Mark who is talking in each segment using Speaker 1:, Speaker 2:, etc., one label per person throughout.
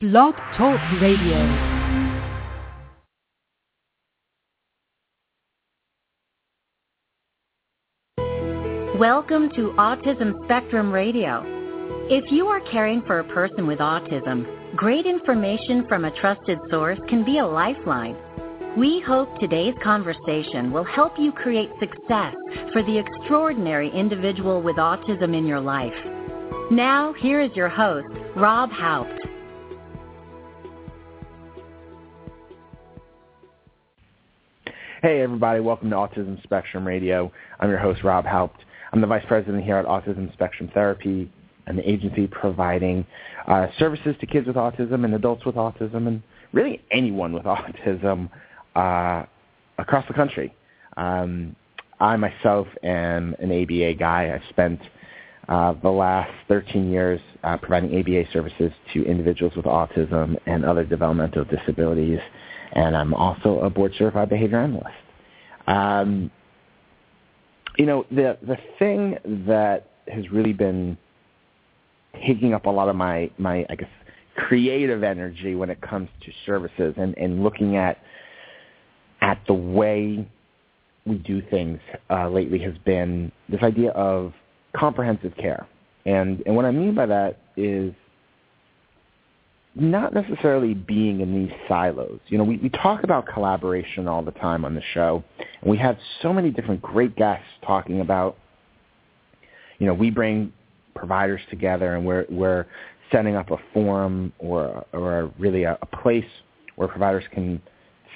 Speaker 1: Blog Talk Radio.
Speaker 2: Welcome to Autism Spectrum Radio. If you are caring for a person with autism, great information from a trusted source can be a lifeline. We hope today's conversation will help you create success for the extraordinary individual with autism in your life. Now, here is your host, Rob Haupt.
Speaker 3: Hey, everybody. Welcome to Autism Spectrum Radio. I'm your host, Rob Haupt. I'm the Vice President here at Autism Spectrum Therapy, an agency providing uh, services to kids with autism and adults with autism and really anyone with autism uh, across the country. Um, I myself am an ABA guy. I've spent uh, the last 13 years uh, providing ABA services to individuals with autism and other developmental disabilities and I'm also a board certified behavior analyst. Um, you know, the the thing that has really been taking up a lot of my my I guess creative energy when it comes to services and, and looking at at the way we do things uh, lately has been this idea of comprehensive care. And and what I mean by that is not necessarily being in these silos. You know, we, we talk about collaboration all the time on the show, and we have so many different great guests talking about, you know, we bring providers together and we're, we're setting up a forum or, or really a, a place where providers can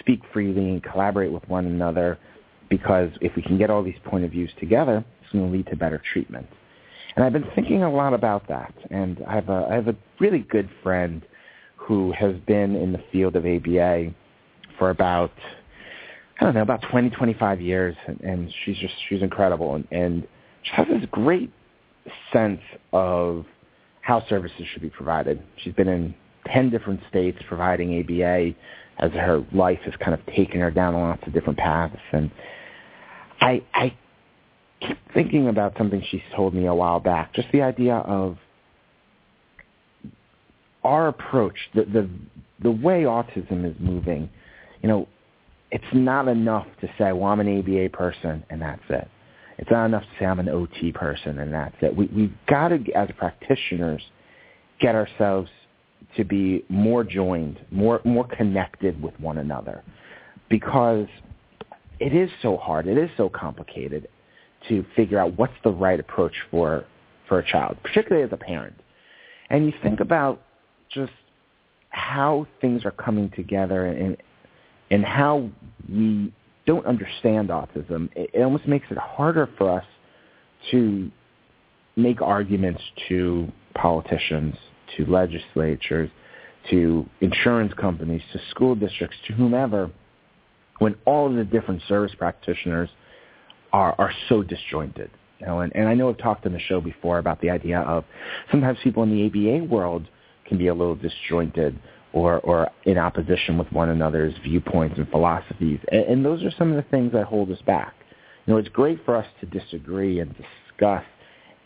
Speaker 3: speak freely and collaborate with one another because if we can get all these point of views together, it's going to lead to better treatment. And I've been thinking a lot about that, and I have a, I have a really good friend who has been in the field of ABA for about I don't know about 20, 25 years, and, and she's just she's incredible, and, and she has this great sense of how services should be provided. She's been in 10 different states providing ABA as her life has kind of taken her down lots of different paths. And I, I keep thinking about something she told me a while back, just the idea of our approach, the, the the way autism is moving, you know, it's not enough to say, well, I'm an ABA person and that's it. It's not enough to say I'm an OT person and that's it. We, we've got to, as practitioners, get ourselves to be more joined, more more connected with one another, because it is so hard, it is so complicated to figure out what's the right approach for for a child, particularly as a parent. And you think about just how things are coming together and and how we don't understand autism, it, it almost makes it harder for us to make arguments to politicians, to legislatures, to insurance companies, to school districts, to whomever, when all of the different service practitioners are, are so disjointed. You know, and, and I know I've talked on the show before about the idea of sometimes people in the ABA world – can be a little disjointed or, or in opposition with one another's viewpoints and philosophies. And, and those are some of the things that hold us back. You know, it's great for us to disagree and discuss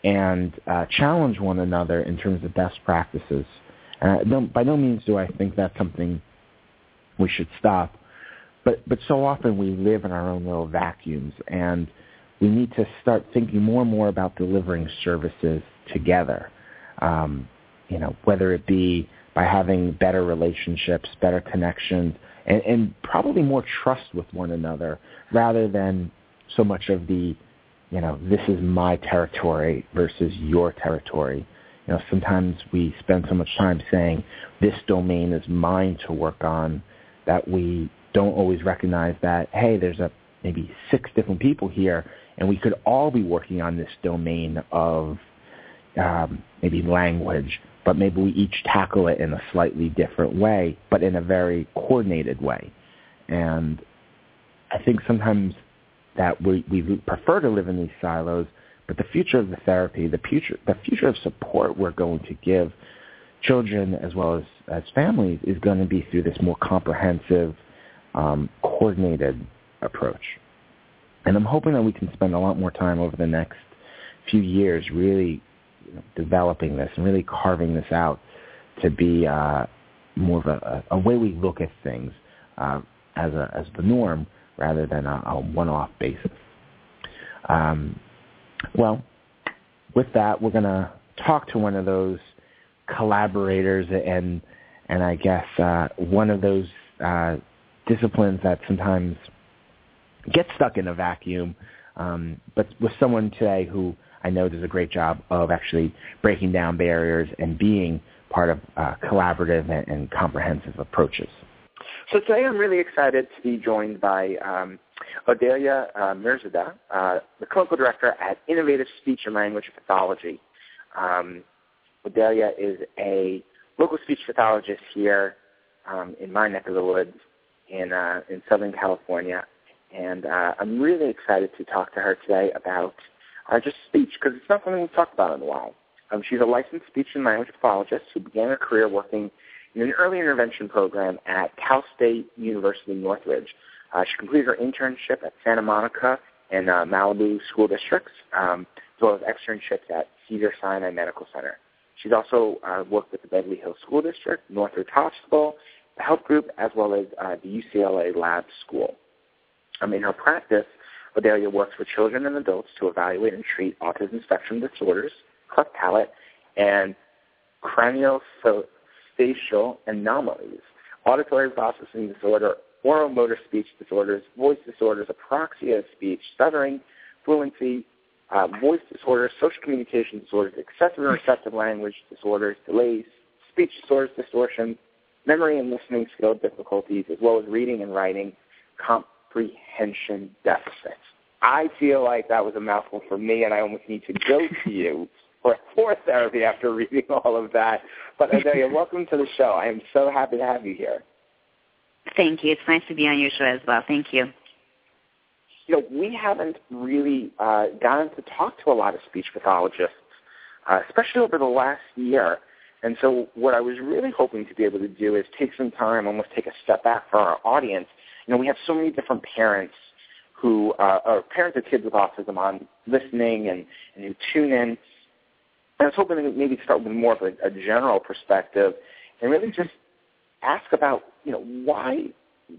Speaker 3: and uh, challenge one another in terms of best practices. Uh, no, by no means do I think that's something we should stop. But, but so often we live in our own little vacuums, and we need to start thinking more and more about delivering services together. Um, you know, whether it be by having better relationships, better connections, and, and probably more trust with one another rather than so much of the, you know, this is my territory versus your territory. You know, sometimes we spend so much time saying this domain is mine to work on that we don't always recognize that, hey, there's a maybe six different people here and we could all be working on this domain of um, maybe language but maybe we each tackle it in a slightly different way, but in a very coordinated way. And I think sometimes that we, we prefer to live in these silos, but the future of the therapy, the future, the future of support we're going to give children as well as, as families is going to be through this more comprehensive, um, coordinated approach. And I'm hoping that we can spend a lot more time over the next few years really developing this and really carving this out to be uh,
Speaker 4: more of a, a way we look at things uh, as a as the norm rather than a, a one-off basis. Um, well, with that, we're going to talk to one of those collaborators and and I guess uh, one of those uh, disciplines that sometimes gets stuck in a vacuum, um, but with someone today who I know does a great job of actually breaking down barriers and being part of uh, collaborative and, and, comprehensive approaches.
Speaker 3: So today I'm really excited to be joined by um, Odelia uh, Mirzadeh, uh, the clinical director at Innovative Speech and Language Pathology. Um, Odelia is a local speech pathologist here um, in my neck of the woods in uh, in Southern California, and uh, I'm really excited to talk to her today about uh, just speech because it's not something we've talked about in a while. Um, she's a licensed speech and language pathologist who began her career working in an early intervention program at Cal State University Northridge. Uh, she completed her internship at Santa Monica and uh, Malibu school districts, um, as well as externships at Cedar Sinai Medical Center. She's also uh, worked with the Beverly Hills School District, Northridge Hospital, the Help Group, as well as uh, the UCLA Lab School. Um, in her practice, Odelia works with children and adults to evaluate and treat autism spectrum disorders, cleft palate, and craniofacial anomalies, auditory processing disorder, oral motor speech disorders, voice disorders, apraxia of speech, stuttering, fluency, uh, voice disorders, social communication disorders, expressive and receptive language disorders, delays, speech disorders, distortion, memory and listening skill difficulties, as well as reading and writing comprehension deficits. I feel like that was a mouthful for me, and I almost need to go to you for, for therapy after reading all of that. But Odelia, welcome to the show. I am so happy to have you here.
Speaker 5: Thank you. It's nice to be on your show as well. Thank you
Speaker 3: you know, we haven't really uh, gotten to talk to a lot of speech pathologists, uh, especially over the last year. And so what I was really hoping to be able to do is take some time, almost take a step back for our audience. You know, we have so many different parents who uh, are parents of kids with autism on listening and, and who tune in. I was hoping to maybe start with more of a, a general perspective and really just ask about, you know, why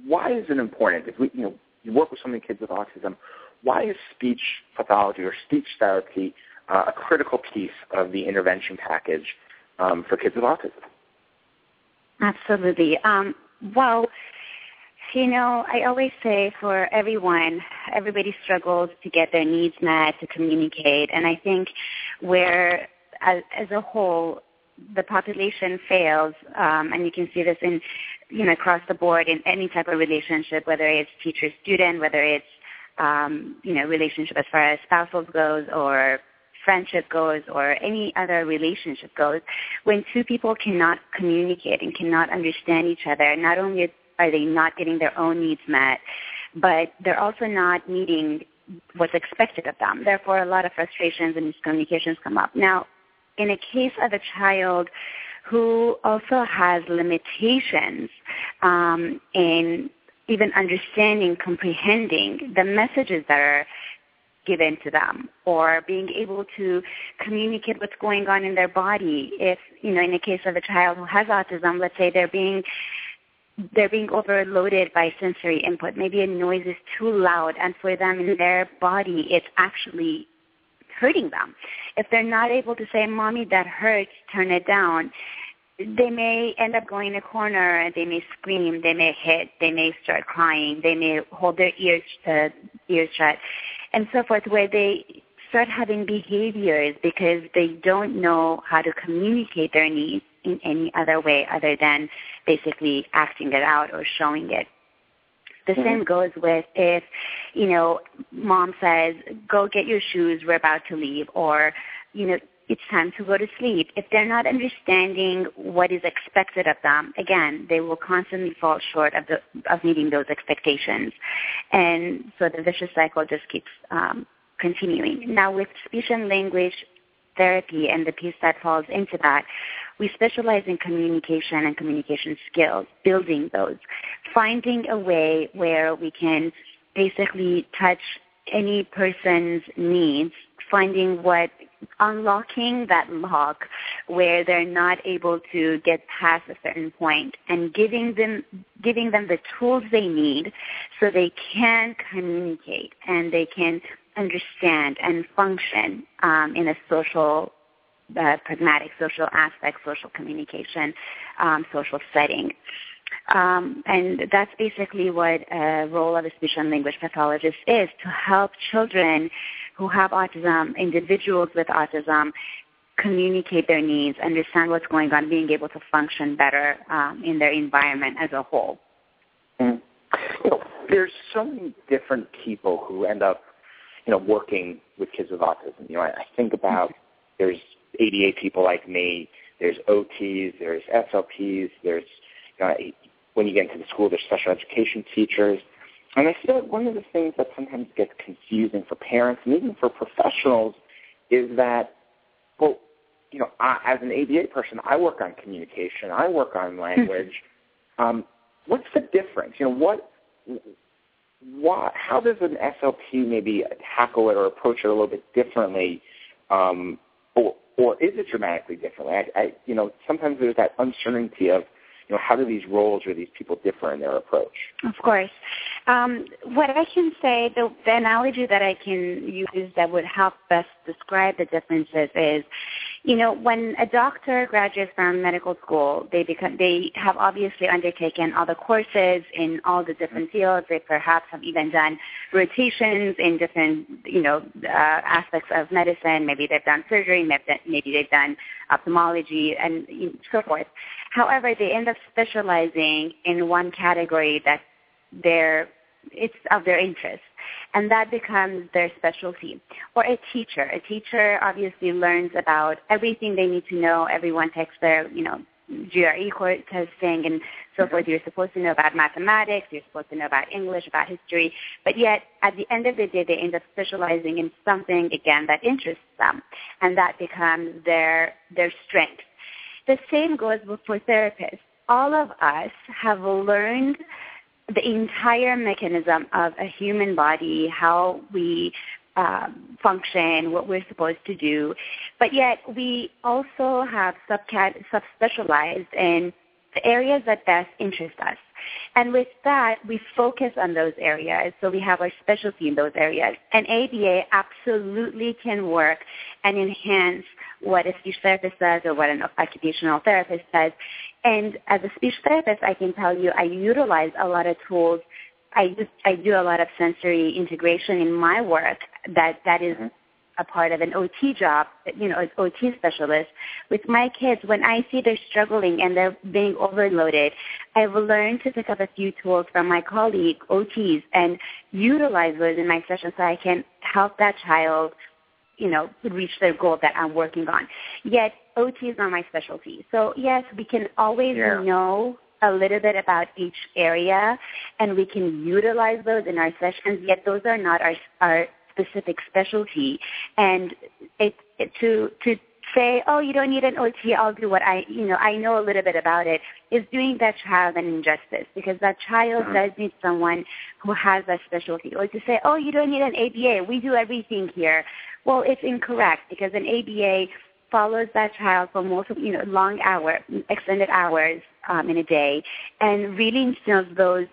Speaker 3: why is it important if we, you know, you work with so many kids with autism. Why is speech pathology or speech therapy uh, a critical piece of the intervention package um, for kids with autism?
Speaker 5: Absolutely. Um, well, you know, I always say for everyone, everybody struggles to get their needs met, to communicate, and I think where, as, as a whole, the population fails, um, and you can see this in you know, across the board in any type of relationship, whether it's teacher-student, whether it's, um, you know, relationship as far as spousal goes or friendship goes or any other relationship goes, when two people cannot communicate and cannot understand each other, not only are they not getting their own needs met, but they're also not meeting what's expected of them. Therefore, a lot of frustrations and miscommunications come up. Now, in a case of a child who also has limitations um, in even understanding, comprehending the messages that are given to them or being able to communicate what's going on in their body. If, you know, in the case of a child who has autism, let's say they're being they're being overloaded by sensory input. Maybe a noise is too loud and for them in their body it's actually hurting them. If they're not able to say, mommy, that hurts, turn it down, they may end up going in a corner and they may scream, they may hit, they may start crying, they may hold their ears, uh, ears shut, and so forth, where they start having behaviors because they don't know how to communicate their needs in any other way other than basically acting it out or showing it. The mm-hmm. same goes with if, you know, mom says, go get your shoes, we're about to leave, or, you know, it's time to go to sleep. If they're not understanding what is expected of them, again, they will constantly fall short of the of meeting those expectations, and so the vicious cycle just keeps um, continuing. Now, with speech and language therapy and the piece that falls into that, we specialize in communication and communication skills, building those, finding a way where we can basically touch any person's needs, finding what unlocking that lock where they're not able to get past a certain point and giving them giving them the tools they need so they can communicate and they can understand and function um, in a social uh, pragmatic social aspect, social communication, um, social setting. Um, and that's basically what a role of a speech and language pathologist is, to help children who have autism, individuals with autism, communicate their needs, understand what's going on, being able to function better um, in their environment as a whole.
Speaker 3: Mm. You know, there's so many different people who end up, you know, working with kids with autism. You know, I, I think about there's ABA people like me, there's OTs, there's SLPs, there's you know, when you get into the school, there's special education teachers. And I feel like one of the things that sometimes gets confusing for parents and even for professionals is that, well, you know, I, as an ABA person, I work on communication, I work on language. um, what's the difference? You know, what, why, how does an SLP maybe tackle it or approach it a little bit differently, um, or, or is it dramatically differently? I, I, you know, sometimes there's that uncertainty of you know, how do these roles or these people differ in their approach?
Speaker 5: Of course. Um, what I can say, the, the analogy that I can use that would help best describe the differences is, you know, when a doctor graduates from medical school, they become they have obviously undertaken all the courses in all the different fields. They perhaps have even done rotations in different, you know, uh, aspects of medicine. Maybe they've done surgery. Maybe they've done ophthalmology and so forth. However, they end up specializing in one category that they're it's of their interest and that becomes their specialty. Or a teacher. A teacher obviously learns about everything they need to know. Everyone takes their, you know, GRE course testing and so forth. Mm-hmm. You're supposed to know about mathematics. You're supposed to know about English, about history. But yet, at the end of the day, they end up specializing in something, again, that interests them. And that becomes their, their strength. The same goes for therapists. All of us have learned the entire mechanism of a human body, how we um, function, what we're supposed to do, but yet we also have subcat- subspecialized in the areas that best interest us. And with that, we focus on those areas. So we have our specialty in those areas. And ABA absolutely can work and enhance what a speech therapist does or what an occupational therapist does. And as a speech therapist, I can tell you I utilize a lot of tools. I just I do a lot of sensory integration in my work that that is mm-hmm. a part of an OT job, you know, an OT specialist. With my kids, when I see they're struggling and they're being overloaded, I've learned to pick up a few tools from my colleague OTs and utilize those in my session so I can help that child you know, reach their goal that I'm working on. Yet OT is not my specialty. So yes, we can always yeah. know a little bit about each area and we can utilize those in our sessions, yet those are not our, our specific specialty. And it, it, to, to say, oh, you don't need an OT, I'll do what I, you know, I know a little bit about it, is doing that child an injustice because that child mm-hmm. does need someone who has that specialty. Or to say, oh, you don't need an ABA, we do everything here. Well, it's incorrect because an ABA follows that child for multiple, you know, long hours, extended hours um, in a day, and really instills those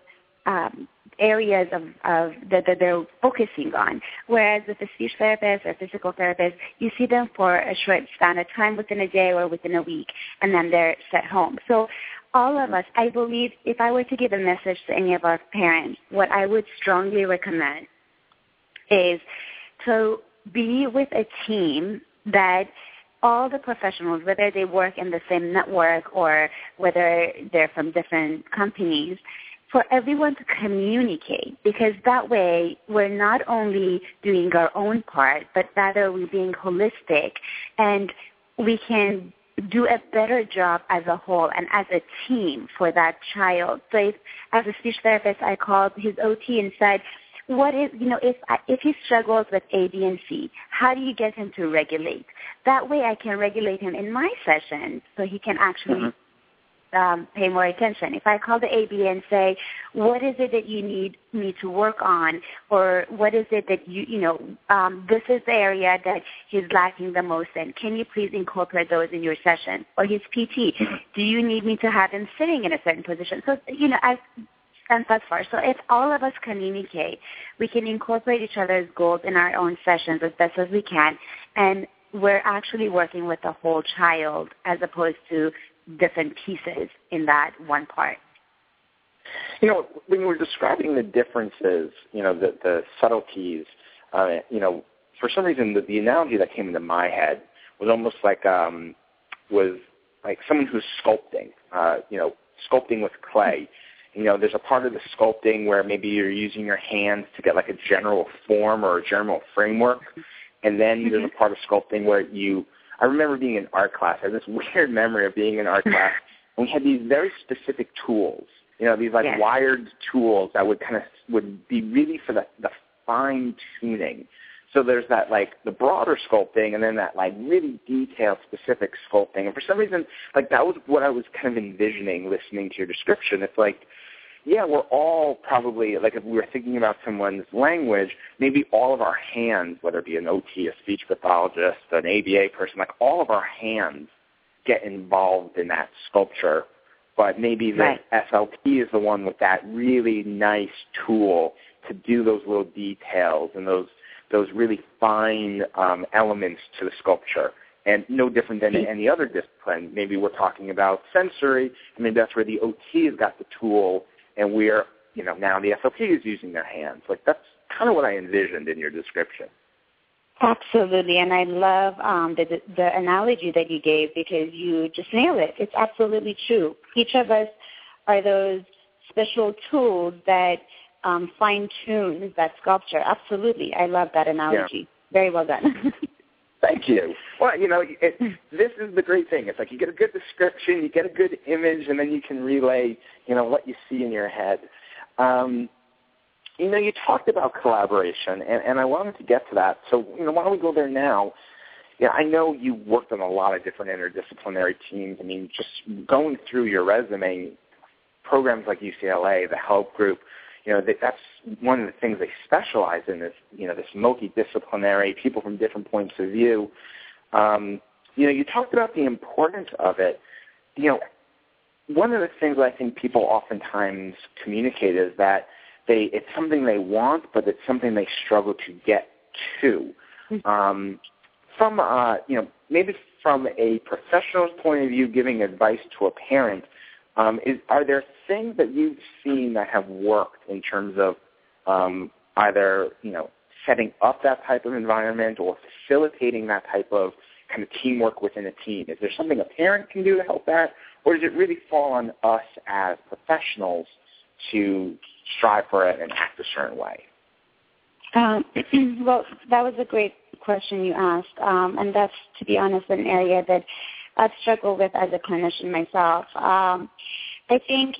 Speaker 5: um, areas of, of that, that they're focusing on. Whereas with a speech therapist or physical therapist, you see them for a short span of time within a day or within a week, and then they're set home. So all of us, I believe, if I were to give a message to any of our parents, what I would strongly recommend is to be with a team that all the professionals, whether they work in the same network or whether they're from different companies, for everyone to communicate because that way we're not only doing our own part, but rather we're being holistic and we can do a better job as a whole and as a team for that child. So if, as a speech therapist, I called his OT and said, what is you know if if he struggles with A, B, and C, how do you get him to regulate? That way, I can regulate him in my session, so he can actually mm-hmm. um, pay more attention. If I call the AB and say, what is it that you need me to work on, or what is it that you, you know, um, this is the area that he's lacking the most in. Can you please incorporate those in your session? Or his PT, do you need me to have him sitting in a certain position? So, you know, I've gone thus far. So if all of us communicate, we can incorporate each other's goals in our own sessions as best as we can, and we're actually working with the whole child as opposed to different pieces in that one part.
Speaker 3: You know, when you were describing the differences, you know, the, the subtleties, uh, you know, for some reason the, the analogy that came into my head was almost like um, was like someone who's sculpting, uh, you know, sculpting with clay. You know, there's a part of the sculpting where maybe you're using your hands to get like a general form or a general framework, and then mm-hmm. there's a part of sculpting where you I remember being in art class. I have this weird memory of being in art class, and we had these very specific tools. You know, these like
Speaker 5: yes.
Speaker 3: wired tools that would kind of would be really for the the fine tuning. So there's that like the broader sculpting, and then that like really detailed, specific sculpting. And for some reason, like that was what I was kind of envisioning listening to your description. It's like yeah, we're all probably, like if we were thinking about someone's language, maybe all of our hands, whether it be an OT, a speech pathologist, an ABA person, like all of our hands get involved in that sculpture. But maybe the
Speaker 5: right.
Speaker 3: SLP is the one with that really nice tool to do those little details and those those really fine um, elements to the sculpture and no different than any other discipline. Maybe we're talking about sensory, I mean that's where the OT has got the tool and we're, you know, now the SLP is using their hands. Like that's kind of what I envisioned in your description.
Speaker 5: Absolutely, and I love um, the the analogy that you gave because you just nailed it. It's absolutely true. Each of us are those special tools that um, fine tune that sculpture. Absolutely, I love that analogy.
Speaker 3: Yeah.
Speaker 5: Very well done.
Speaker 3: Thank you. Well, you know, it, this is the great thing. It's like you get a good description, you get a good image, and then you can relay, you know, what you see in your head. Um, you know, you talked about collaboration, and, and I wanted to get to that. So, you know, why don't we go there now? Yeah, I know you worked on a lot of different interdisciplinary teams. I mean, just going through your resume, programs like UCLA, the Help Group, you know, that's one of the things they specialize in is, you know, this multidisciplinary, people from different points of view. Um, you know, you talked about the importance of it. You know, one of the things I think people oftentimes communicate is that they it's something they want, but it's something they struggle to get to. Mm-hmm. Um, from uh, you know, maybe from a professional's point of view, giving advice to a parent, um, is, are there things that you've seen that have worked in terms of um, either you know setting up that type of environment or facilitating that type of kind of teamwork within a team? Is there something a parent can do to help that, or does it really fall on us as professionals to strive for it and act a certain way?
Speaker 5: Um, well, that was a great question you asked, um, and that's, to be honest, an area that I've struggled with as a clinician myself. Um, I think,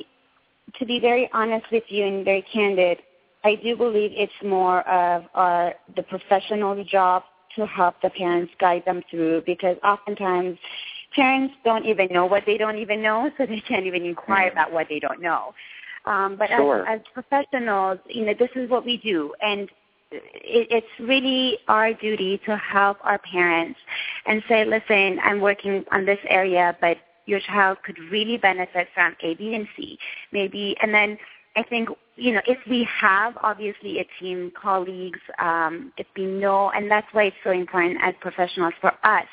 Speaker 5: to be very honest with you and very candid, I do believe it's more of our the professional's job to help the parents guide them through because oftentimes parents don't even know what they don't even know, so they can't even inquire
Speaker 3: mm-hmm.
Speaker 5: about what they don't know. Um, but
Speaker 3: sure.
Speaker 5: as, as professionals, you know, this is what we do, and it's really our duty to help our parents and say, listen, I'm working on this area, but your child could really benefit from A, B, and C. Maybe, and then I think you know if we have obviously a team, colleagues, um, if we know, and that's why it's so important as professionals for us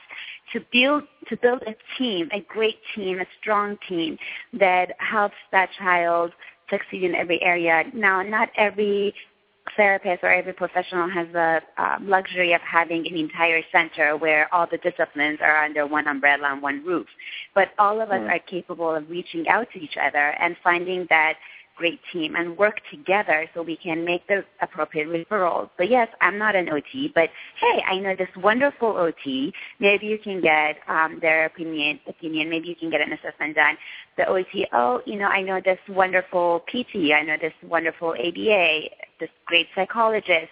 Speaker 5: to build to build a team, a great team, a strong team that helps that child succeed in every area. Now, not every therapist or every professional has the um, luxury of having an entire center where all the disciplines are under one umbrella and one roof. But all of us
Speaker 3: mm.
Speaker 5: are capable of reaching out to each other and finding that great team and work together so we can make the appropriate referrals. So yes, I'm not an OT, but hey, I know this wonderful OT. Maybe you can get um, their opinion. Opinion. Maybe you can get an assessment done. The OT. Oh, you know, I know this wonderful PT. I know this wonderful ABA. This great psychologist.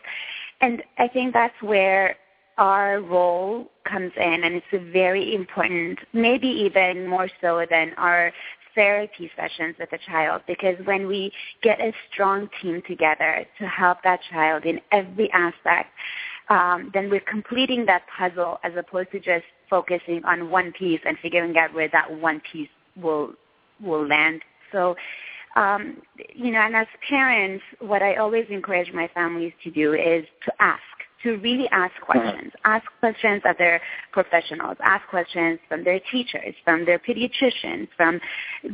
Speaker 5: And I think that's where our role comes in, and it's very important, maybe even more so than our therapy sessions with a child because when we get a strong team together to help that child in every aspect, um, then we're completing that puzzle as opposed to just focusing on one piece and figuring out where that one piece will will land. So, um, you know, and as parents, what I always encourage my families to do is to ask to really ask questions. Ask questions of their professionals. Ask questions from their teachers, from their pediatricians, from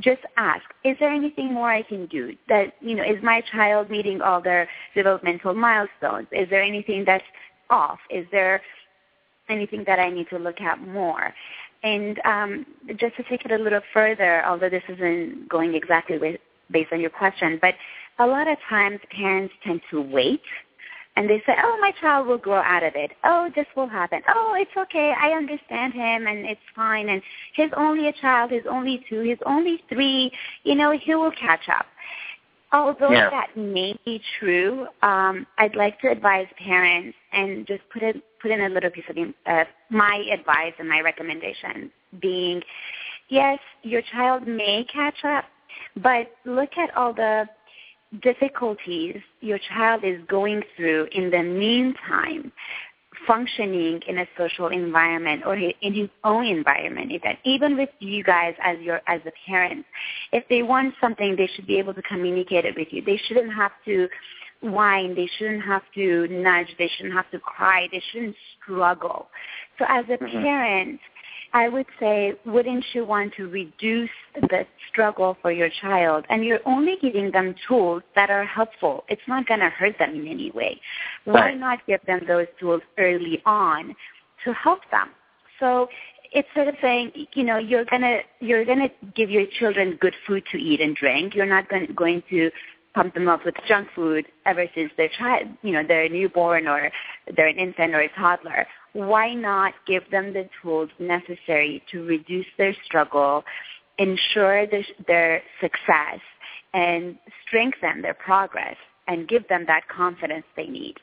Speaker 5: just ask, is there anything more I can do? That, you know, is my child meeting all their developmental milestones? Is there anything that's off? Is there anything that I need to look at more? And um, just to take it a little further, although this isn't going exactly with, based on your question, but a lot of times parents tend to wait and they say, oh, my child will grow out of it. Oh, this will happen. Oh, it's okay. I understand him and it's fine. And he's only a child. He's only two. He's only three. You know, he will catch up. Although yeah. that may be true, um, I'd like to advise parents and just put in, put in a little piece of uh, my advice and my recommendation being, yes, your child may catch up, but look at all the difficulties your child is going through in the meantime functioning in a social environment or in his own environment even even with you guys as your as the parents if they want something they should be able to communicate it with you. They shouldn't have to whine. They shouldn't have to nudge. They shouldn't have to cry. They shouldn't struggle. So as a mm-hmm. parent I would say, wouldn't you want to reduce the struggle for your child? And you're only giving them tools that are helpful. It's not going to hurt them in any way. Why not give them those tools early on to help them? So it's sort of saying, you know, you're gonna you're gonna give your children good food to eat and drink. You're not gonna going to pump them up with junk food ever since they're child, you know, they're a newborn or they're an infant or a toddler why not give them the tools necessary to reduce their struggle, ensure their, their success, and strengthen their progress and give them that confidence they need.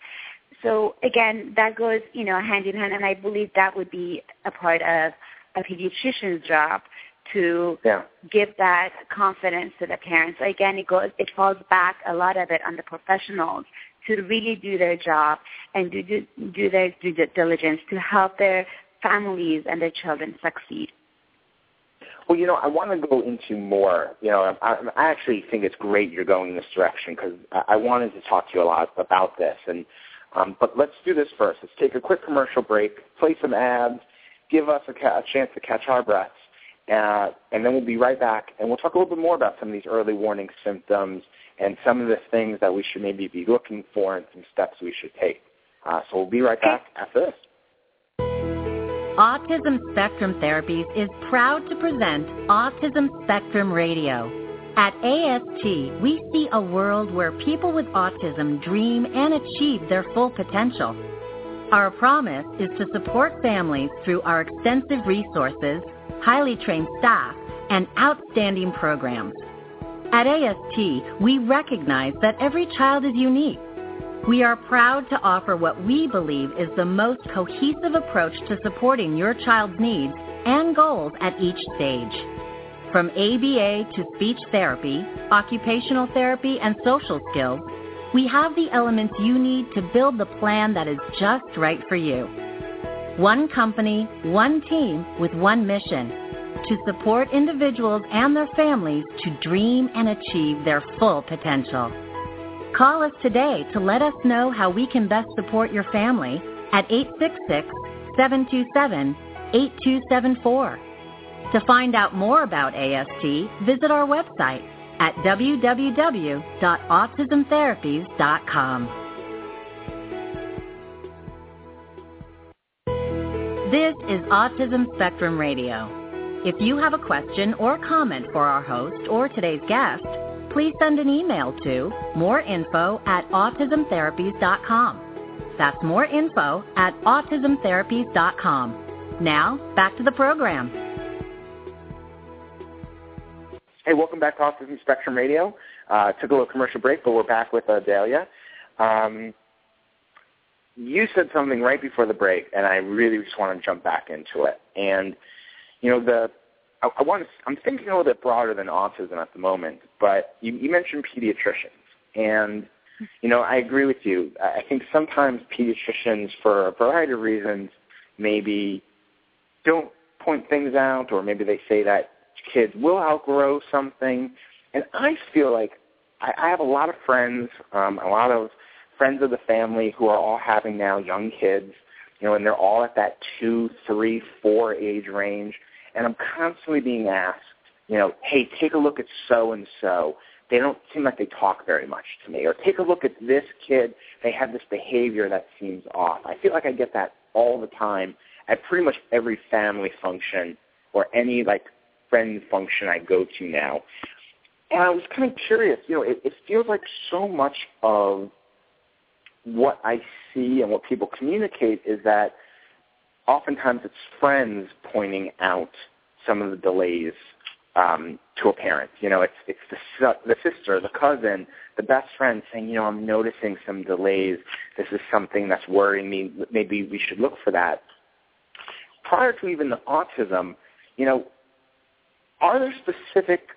Speaker 5: So again, that goes, you know, hand in hand, and I believe that would be a part of a pediatrician's job to
Speaker 3: yeah.
Speaker 5: give that confidence to the parents. So again, it goes, it falls back a lot of it on the professionals to really do their job and do, do, do their due diligence to help their families and their children succeed.
Speaker 3: Well, you know, I want to go into more. You know, I, I actually think it's great you're going in this direction because I, I wanted to talk to you a lot about this. And um, but let's do this first. Let's take a quick commercial break, play some ads, give us a, ca- a chance to catch our breaths, uh, and then we'll be right back. And we'll talk a little bit more about some of these early warning symptoms and some of the things that we should maybe be looking for and some steps we should take. Uh, so we'll be right back after this.
Speaker 2: Autism Spectrum Therapies is proud to present Autism Spectrum Radio. At AST, we see a world where people with autism dream and achieve their full potential. Our promise is to support families through our extensive resources, highly trained staff, and outstanding programs. At AST, we recognize that every child is unique. We are proud to offer what we believe is the most cohesive approach to supporting your child's needs and goals at each stage. From ABA to speech therapy, occupational therapy, and social skills, we have the elements you need to build the plan that is just right for you. One company, one team with one mission to support individuals and their families to dream and achieve their full potential. Call us today to let us know how we can best support your family at 866-727-8274. To find out more about AST, visit our website at www.autismtherapies.com. This is Autism Spectrum Radio. If you have a question or comment for our host or today's guest, please send an email to moreinfo at autismtherapies.com. That's moreinfo at autismtherapies.com. Now, back to the program.
Speaker 3: Hey, welcome back to Autism Spectrum Radio. Uh, took a little commercial break, but we're back with uh, Dahlia. Um, you said something right before the break, and I really just want to jump back into it. And – you know, the I, I want to, I'm thinking a little bit broader than autism at the moment, but you, you mentioned pediatricians, and you know I agree with you. I think sometimes pediatricians, for a variety of reasons, maybe don't point things out, or maybe they say that kids will outgrow something, and I feel like I, I have a lot of friends, um, a lot of friends of the family who are all having now young kids, you know, and they're all at that two, three, four age range and I'm constantly being asked, you know, hey, take a look at so and so. They don't seem like they talk very much to me. Or take a look at this kid. They have this behavior that seems off. I feel like I get that all the time at pretty much every family function or any like friend function I go to now. And I was kind of curious, you know, it, it feels like so much of what I see and what people communicate is that oftentimes it's friends pointing out some of the delays um, to a parent. You know, it's it's the the sister, the cousin, the best friend saying, you know, I'm noticing some delays. This is something that's worrying me. Maybe we should look for that. Prior to even the autism, you know, are there specific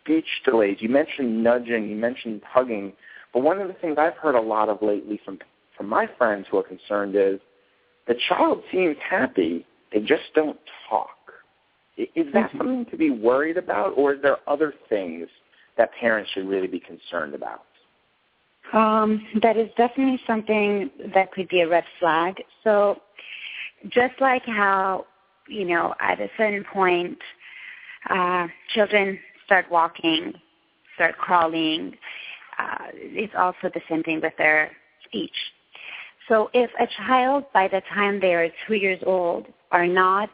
Speaker 3: speech delays? You mentioned nudging, you mentioned hugging, but one of the things I've heard a lot of lately from from my friends who are concerned is the child seems happy. They just don't talk. Is that mm-hmm. something to be worried about, or is there other things that parents should really be concerned about?
Speaker 5: Um, that is definitely something that could be a red flag. So, just like how you know, at a certain point, uh, children start walking, start crawling. Uh, it's also the same thing with their speech. So if a child by the time they are two years old are not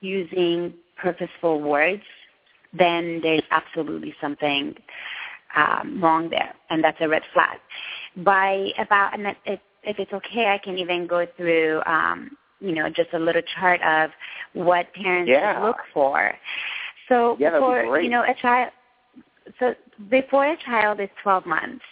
Speaker 5: using purposeful words, then there's absolutely something um, wrong there, and that's a red flag. By about, and if, if it's okay, I can even go through, um, you know, just a little chart of what parents
Speaker 3: yeah.
Speaker 5: look for. So
Speaker 3: yeah,
Speaker 5: before, you know, a child, so before a child is 12 months,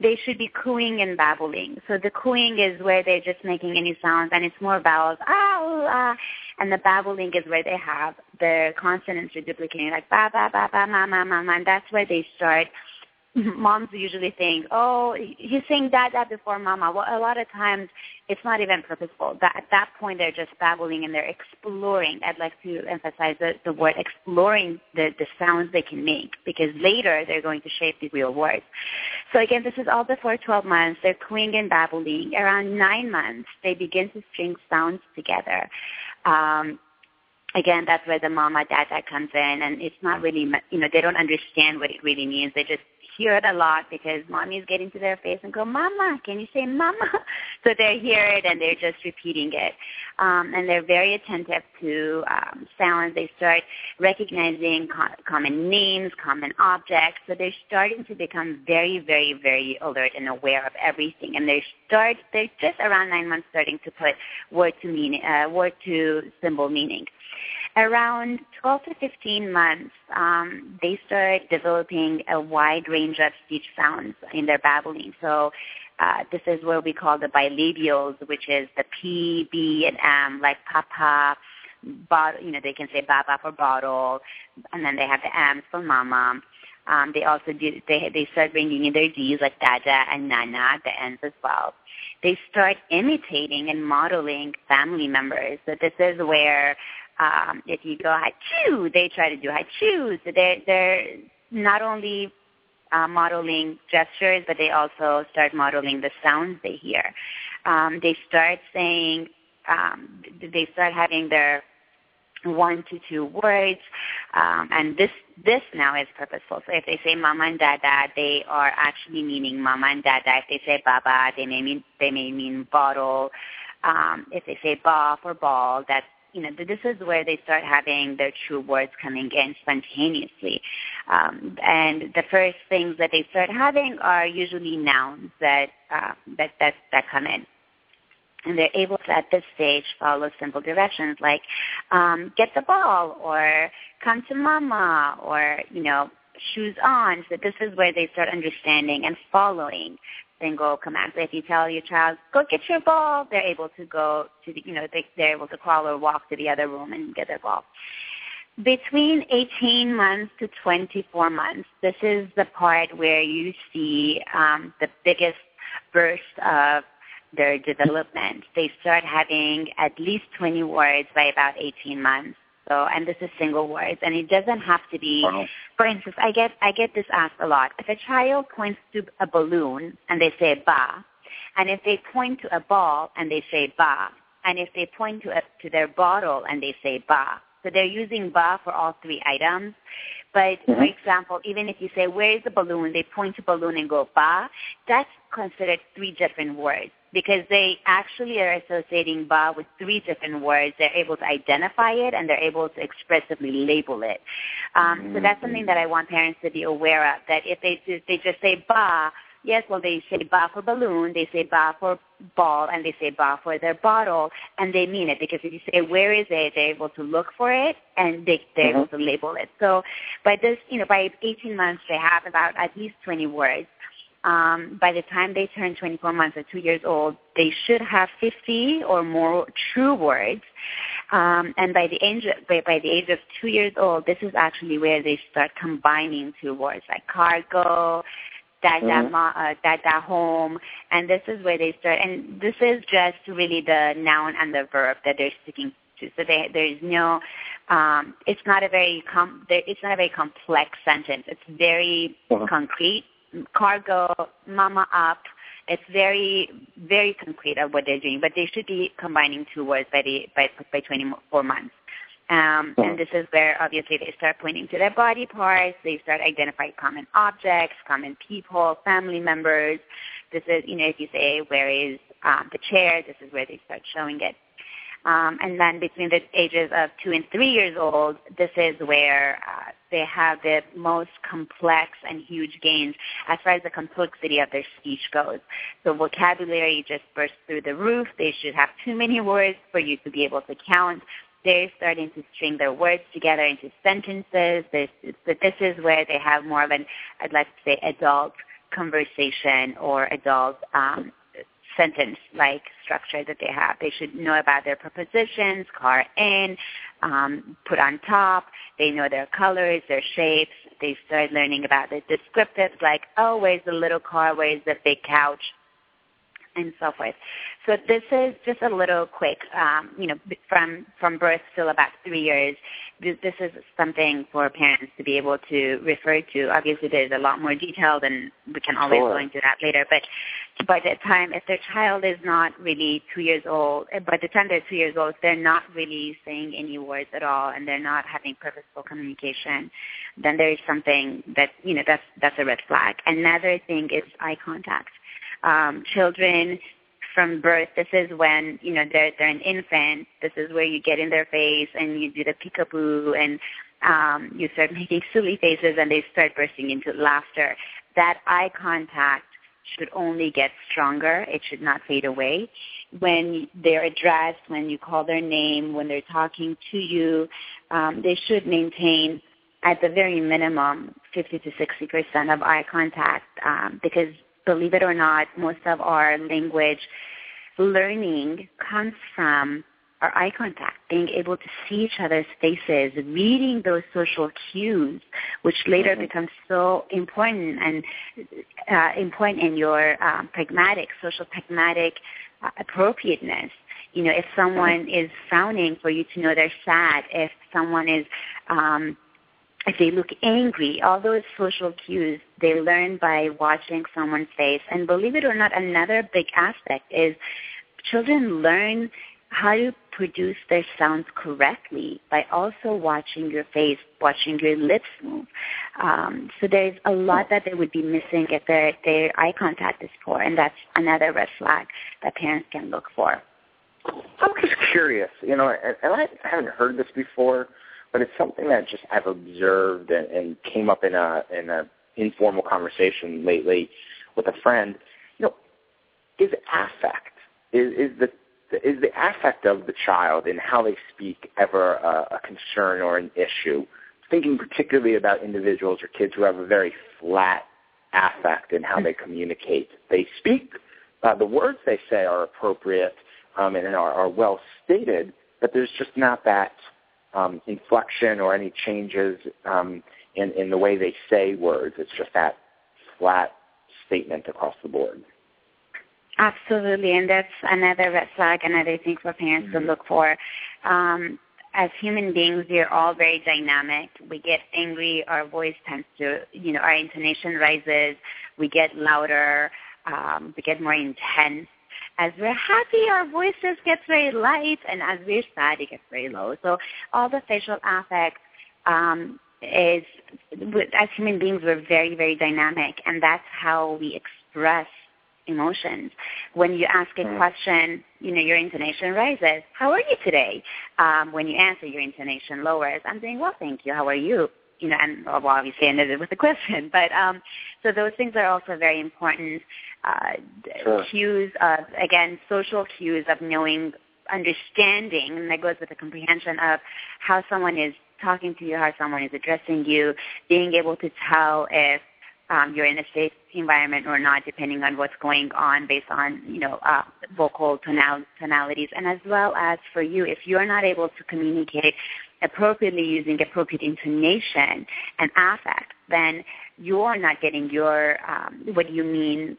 Speaker 5: they should be cooing and babbling. So the cooing is where they're just making any sounds, and it's more vowels, ah, ah, and the babbling is where they have the consonants reduplicating, like ba, ba, ba, ba, ma, ma, ma, ma, and that's where they start moms usually think, oh, he's saying that, that before mama. Well, a lot of times it's not even purposeful. That, at that point, they're just babbling and they're exploring. I'd like to emphasize the, the word exploring the, the sounds they can make because later they're going to shape the real words. So again, this is all before 12 months. They're cooing and babbling. Around nine months, they begin to string sounds together. Um, again, that's where the mama dada comes in, and it's not really, you know, they don't understand what it really means. They just hear it a lot because mommy's getting to their face and go, Mama, can you say Mama? So they hear it and they're just repeating it. Um, and they're very attentive to um, sounds. They start recognizing co- common names, common objects. So they're starting to become very, very, very alert and aware of everything. And they start, they're just around nine months starting to put word to meaning, uh, word to symbol meaning around 12 to 15 months, um, they start developing a wide range of speech sounds in their babbling. So uh, this is what we call the bilabials, which is the P, B, and M, like papa, bottle, you know, they can say baba for bottle, and then they have the M for mama. Um, they also do, they, they start bringing in their D's like dada and nana, the N's as well. They start imitating and modeling family members. So this is where um, if you go chew, they try to do chew. So they're, they're not only uh, modeling gestures, but they also start modeling the sounds they hear. Um, they start saying, um, they start having their one to two words, um, and this this now is purposeful. So if they say mama and dada, they are actually meaning mama and dada. If they say baba, they may mean they may mean bottle. Um, if they say ba for ball, that's you know, this is where they start having their true words coming in spontaneously. Um, and the first things that they start having are usually nouns that, uh, that, that, that come in. And they're able to, at this stage, follow simple directions like um, get the ball or come to mama or, you know, shoes on. So this is where they start understanding and following single command. So if you tell your child, go get your ball, they're able to go to the, you know, they, they're able to crawl or walk to the other room and get their ball. between 18 months to 24 months, this is the part where you see um, the biggest burst of their development. They start having at least 20 words by about 18 months. So, and this is single words, and it doesn't have to be.
Speaker 3: Wow.
Speaker 5: For instance, I get I get this asked a lot. If a child points to a balloon and they say ba, and if they point to a ball and they say ba, and if they point to a, to their bottle and they say ba, so they're using ba for all three items. But for mm-hmm. example, even if you say, where is the balloon? They point to balloon and go ba. That's considered three different words because they actually are associating ba with three different words. They're able to identify it and they're able to expressively label it. Um, so that's something that I want parents to be aware of. That if they if they just say ba, yes, well they say ba for balloon, they say ba for ball, and they say ba for their bottle, and they mean it because if you say where is it, they're able to look for it and they they're able to label it. So by this, you know, by 18 months they have about at least 20 words um, by the time they turn 24 months or two years old, they should have 50 or more true words. Um, and by the age by, by the age of two years old, this is actually where they start combining two words like cargo, dada,
Speaker 3: Mhm.
Speaker 5: ma, uh, home, and this is where they start. And this is just really the noun and the verb that they're sticking to. So they, there is no, um, it's not a very com, it's not a very complex sentence. It's very
Speaker 3: Mhm.
Speaker 5: concrete. Cargo, mama up. It's very, very concrete of what they're doing, but they should be combining two words by the by by 24 months. Um, and this is where obviously they start pointing to their body parts. They start identifying common objects, common people, family members. This is, you know, if you say where is um, the chair, this is where they start showing it. Um, and then between the ages of two and three years old, this is where uh, they have the most complex and huge gains as far as the complexity of their speech goes. So vocabulary just bursts through the roof. They should have too many words for you to be able to count. They're starting to string their words together into sentences. This, this is where they have more of an, I'd like to say, adult conversation or adult um, sentence-like structure that they have. They should know about their prepositions, car in, um, put on top. They know their colors, their shapes. They start learning about the descriptives like, oh, where's the little car? Where's the big couch? And so forth. So this is just a little quick, um, you know, from from birth till about three years. This, this is something for parents to be able to refer to. Obviously, there's a lot more detail, and we can always
Speaker 3: Sure.
Speaker 5: go into that later. But by the time, if their child is not really two years old, eh, by the time they're two years old, they're not really saying any words at all, and they're not having purposeful communication, then there is something that you know that's that's a red flag. Another thing is eye contact. Um, children from birth, this is when you know they're they're an infant. This is where you get in their face and you do the peekaboo and um, you start making silly faces and they start bursting into laughter. That eye contact should only get stronger. It should not fade away. When they're addressed, when you call their name, when they're talking to you, um, they should maintain at the very minimum 50 to 60 percent of eye contact um, because believe it or not, most of our language learning comes from our eye contact, being able to see each other's faces, reading those social cues, which later
Speaker 3: Mhm.
Speaker 5: becomes so important and uh, important in your um, pragmatic, social pragmatic uh, appropriateness. You know, if someone is frowning, for you to know they're sad. If someone is um, if they look angry, all those social cues they learn by watching someone's face. And believe it or not, another big aspect is children learn how to produce their sounds correctly by also watching your face, watching your lips move. Um, so there's a lot that they would be missing if their their eye contact is poor, and that's another red flag that parents can look for.
Speaker 3: I'm just curious, you know, and, and I haven't heard this before, but it's something that just I've observed and, and came up in a in a informal conversation lately with a friend. You know, is affect is is the is the affect of the child and how they speak ever a, a concern or an issue? Thinking particularly about individuals or kids who have a very flat affect in how they communicate. They speak, uh, the words they say are appropriate um, and are, are well stated, but there's just not that um, inflection or any changes um, in, in the way they say words. It's just that flat statement across the board.
Speaker 5: Absolutely, and that's another red flag, another thing for parents mm-hmm. to look for. Um, as human beings, we are all very dynamic. We get angry, our voice tends to, you know, our intonation rises, we get louder, um, we get more intense. As we're happy, our voices gets very light, and as we're sad, it gets very low. So all the facial affect um, is, as human beings, we're very, very dynamic, and that's how we express emotions. When you ask a mm. question, you know, your intonation rises. How are you today? Um, when you answer, your intonation lowers. I'm saying, well, thank you. How are you? You know, and well, obviously ended it with a question. But um, so those things are also very important. Uh, sure. Cues of, again, social cues of knowing, understanding, and that goes with the comprehension of how someone is talking to you, how someone is addressing you, being able to tell if um, you're in a safe environment or not, depending on what's going on based on, you know, uh, vocal tonal- tonalities. And as well as for you, if you're not able to communicate appropriately using appropriate intonation and affect, then you are not getting your, um, what you mean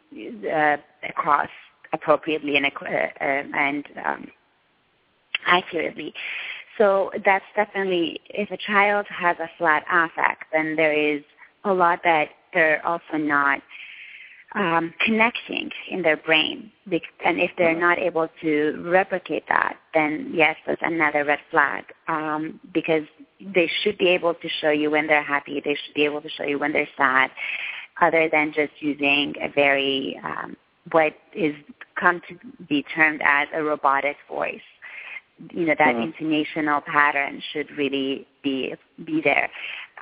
Speaker 5: uh, across appropriately and, uh, and um, accurately. So that's definitely, if a child has a flat affect, then there is a lot that they're also not um, connecting in their brain. And if they're not able to replicate that, then yes, that's another red flag um, because they should be able to show you when they're happy. They should be able to show you when they're sad, other than just using a very um, what is come to be termed as a robotic voice. You know that mm-hmm. intonational pattern should really be be there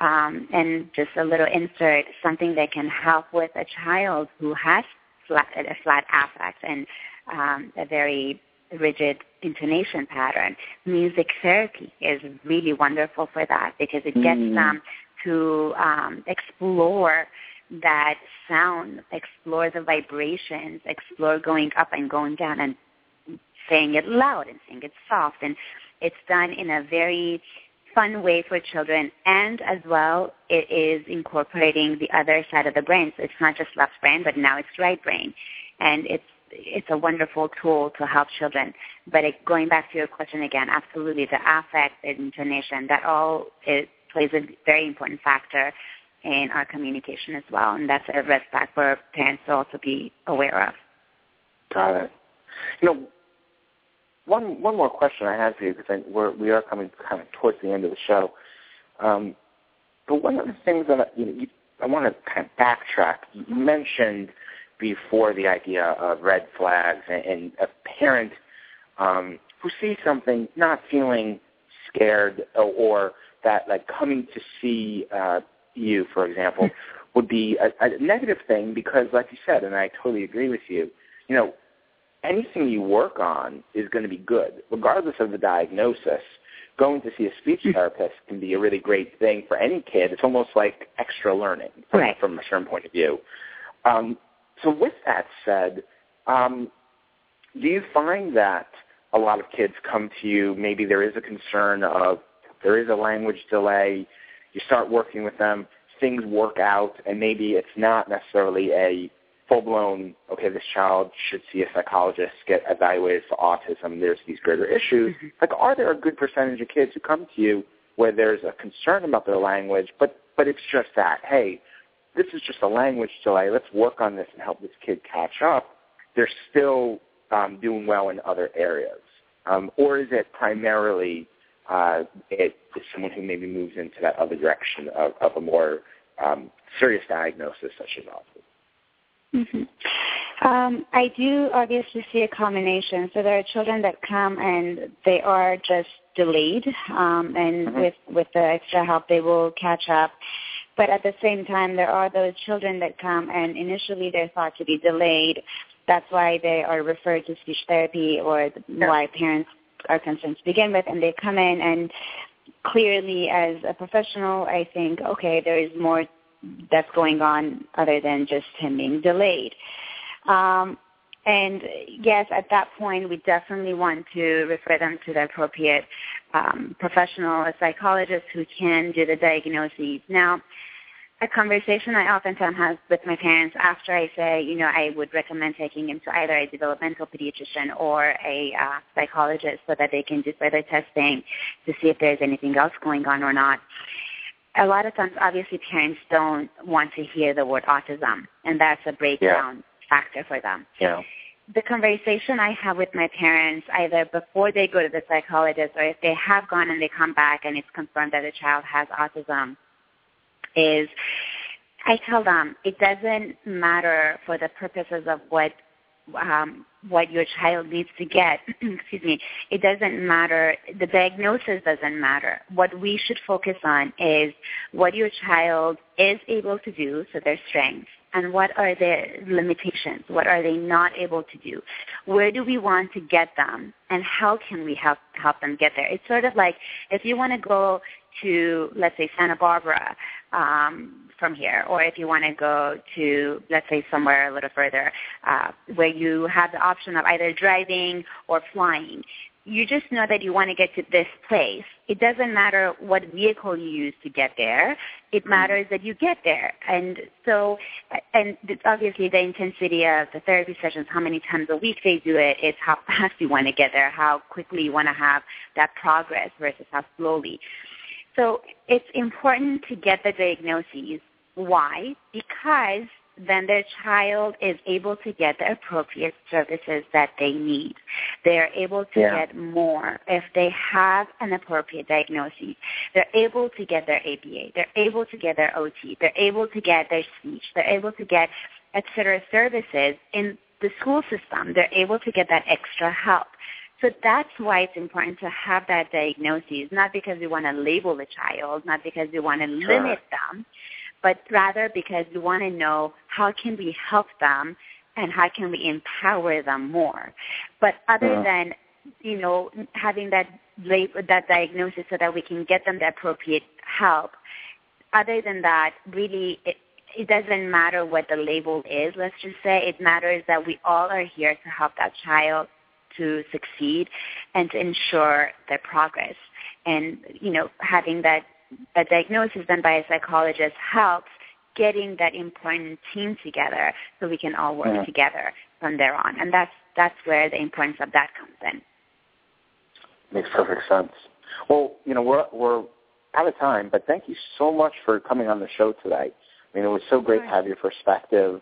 Speaker 5: um, and just a little insert, something that can help with a child who has flat, a flat affect and um, a very rigid intonation pattern. Music therapy is really wonderful for that because it gets mm. them to um, explore that sound, explore the vibrations, explore going up and going down and saying it loud and saying it soft. And it's done in a very fun way for children and as well it is incorporating the other side of the brain. So it's not just left brain, but now it's right brain. And it's it's a wonderful tool to help children. But it, going back to your question again, absolutely, the affect, the intonation, that all it plays a very important factor in our communication as well. And that's a red flag for parents to also be aware of.
Speaker 3: Got it. You know, one one more question I have for you because we're we are coming kind of towards the end of the show. Um, but one of the things that I, you know, you, I want to kind of backtrack. You mentioned before the idea of red flags and, and a parent um, who sees something not feeling scared or, or that like coming to see uh, you, for example, would be a, a negative thing because, like you said, and I totally agree with you. You know, anything you work on is going to be good, regardless of the diagnosis. Going to see a speech hmm. therapist can be a really great thing for any kid. It's almost like extra learning from,
Speaker 5: right.
Speaker 3: from a certain point of view. Um, so with that said, um, do you find that a lot of kids come to you, maybe there is a concern of there is a language delay, you start working with them, things work out, and maybe it's not necessarily a full blown, okay, this child should see a psychologist, get evaluated for autism, there's these greater issues. Mm-hmm. Like, are there a good percentage of kids who come to you where there's a concern about their language, but, but it's just that, hey, this is just a language delay, let's work on this and help this kid catch up. They're still um, doing well in other areas. Um, or is it primarily uh, it is someone who maybe moves into that other direction of, of a more um, serious diagnosis such as autism?
Speaker 5: Mm-hmm. Um, I do obviously see a combination. So there are children that come and they are just delayed, um, and mm-hmm. with with the extra help they will catch up. But at the same time, there are those children that come and initially they're thought to be delayed. That's why they are referred to speech therapy or why parents are concerned to begin with, and they come in and clearly as a professional, I think, okay, there is more that's going on other than just him being delayed. Um, and yes, at that point, we definitely want to refer them to the appropriate um, professional, a psychologist who can do the diagnoses. Now, a conversation I oftentimes have with my parents after I say, you know, I would recommend taking him to either a developmental pediatrician or a uh, psychologist so that they can do further testing to see if there's anything else going on or not. A lot of times, obviously, parents don't want to hear the word autism, and that's a breakdown yeah. factor for them.
Speaker 3: Yeah.
Speaker 5: The conversation I have with my parents, either before they go to the psychologist or if they have gone and they come back and it's confirmed that the child has autism, is I tell them it doesn't matter for the purposes of what um, what your child needs to get. Excuse me. It doesn't matter. The diagnosis doesn't matter. What we should focus on is what your child is able to do, so their strengths, and what are their limitations? What are they not able to do? Where do we want to get them, and how can we help help them get there? It's sort of like if you want to go to, let's say, Santa Barbara um, from here, or if you want to go to, let's say, somewhere a little further, uh, where you have the option of either driving or flying. You just know that you want to get to this place. It doesn't matter what vehicle you use to get there. It mm-hmm. matters that you get there. And so, and obviously the intensity of the therapy sessions, how many times a week they do it, it's how fast you want to get there, how quickly you want to have that progress versus how slowly. So it's important to get the diagnoses. Why? Because then their child is able to get the appropriate services that they need. They are able to yeah. get more if they have an appropriate diagnosis. They're able to get their ABA. They're able to get their OT. They're able to get their speech. They're able to get et cetera services in the school system. They're able to get that extra help. So that's why it's important to have that diagnosis, not because we want to label the child, not because we want to sure. limit them, but rather because we want to know how can we help them and how can we empower them more. But other uh-huh. than you know having that label, that diagnosis so that we can get them the appropriate help, other than that, really it, it doesn't matter what the label is. Let's just say it matters that we all are here to help that child to succeed and to ensure their progress. And, you know, having that, that diagnosis done by a psychologist helps getting that important team together so we can all work yeah. together from there on. And that's, that's where the importance of that comes in.
Speaker 3: Makes perfect sense. Well, you know, we're, we're out of time, but thank you so much for coming on the show today. I mean, it was so great to have your perspective,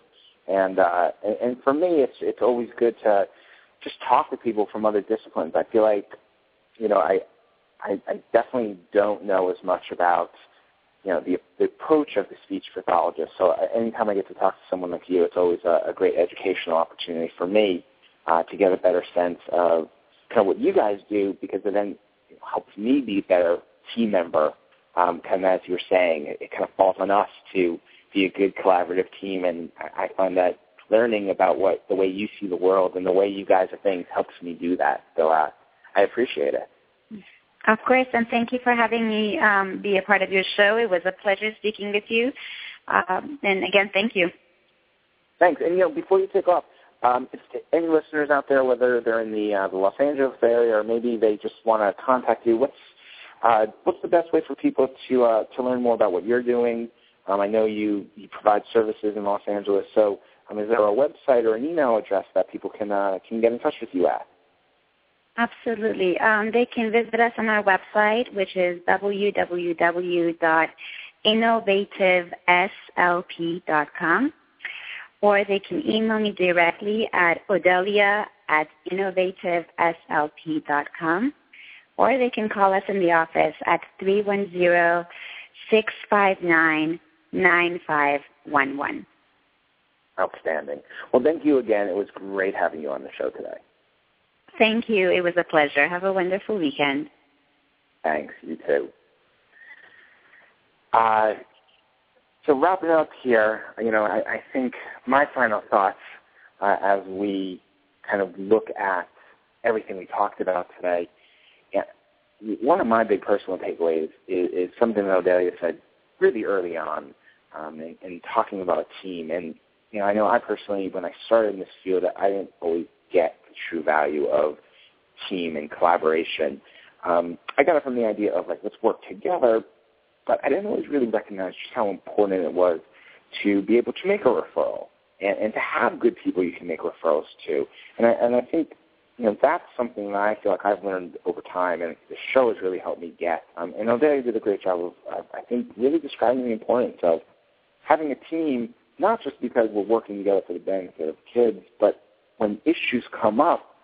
Speaker 3: and uh, and, and for me, it's it's always good to just talk to people from other disciplines. I feel like, you know, I, I, I definitely don't know as much about, you know, the, the approach of the speech pathologist. So uh, anytime I get to talk to someone like you, it's always a, a great educational opportunity for me uh, to get a better sense of kind of what you guys do because it then helps me be a better team member. Um, kind of as you were saying, it, it kind of falls on us to be a good collaborative team, and I, I find that learning about what the way you see the world and the way you guys are things helps me do that. So uh, I appreciate it.
Speaker 5: Of course, and thank you for having me um, be a part of your show. It was a pleasure speaking with you. Um, and again, thank you.
Speaker 3: Thanks. And you know, before you take off, um, if any listeners out there, whether they're in the uh, the Los Angeles area or maybe they just want to contact you, what's uh, what's the best way for people to uh, to learn more about what you're doing? Um, I know you you provide services in Los Angeles, so um, is there a website or an email address that people can uh, can get in touch with you at?
Speaker 5: Absolutely. Um, they can visit us on our website, which is www.innovativeslp.com, or they can email me directly at odelia at innovativeslp.com, or they can call us in the office at 310 659 9511.
Speaker 3: Outstanding. Well, thank you again. It was great having you on the show today.
Speaker 5: Thank you. It was a pleasure. Have a wonderful weekend.
Speaker 3: Thanks. You too. Uh, so wrapping up here, you know, I, I think my final thoughts uh, as we kind of look at everything we talked about today, yeah, one of my big personal takeaways is, is something that Odelia said really early on um, in, in talking about a team. And you know, I know I personally, when I started in this field, I didn't always get the true value of team and collaboration. Um, I got it from the idea of like let's work together, but I didn't always really recognize just how important it was to be able to make a referral and, and to have good people you can make referrals to. And I, and I think you know that's something that I feel like I've learned over time, and the show has really helped me get. Um, and Odelia did a great job of, I think, really describing the importance of having a team, not just because we're working together for the benefit of kids, but when issues come up,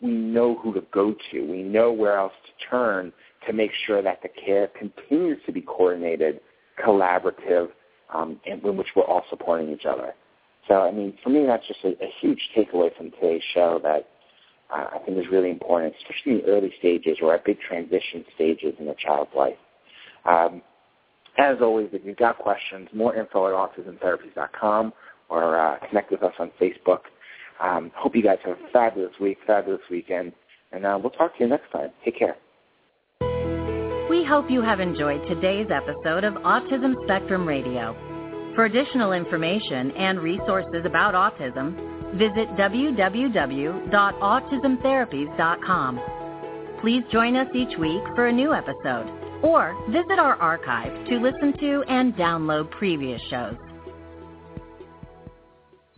Speaker 3: we know who to go to. We know where else to turn to make sure that the care continues to be coordinated, collaborative, um, and in which we're all supporting each other. So, I mean, for me, that's just a, a huge takeaway from today's show that uh, I think is really important, especially in the early stages or at big transition stages in a child's life. Um, as always, if you've got questions, more info at autismtherapies.com or uh, connect with us on Facebook. Um, hope you guys have a fabulous week, fabulous weekend, and uh, we'll talk to you next time. Take care.
Speaker 2: We hope you have enjoyed today's episode of Autism Spectrum Radio. For additional information and resources about autism, visit www.autismtherapies.com. Please join us each week for a new episode or visit our archive to listen to and download previous shows.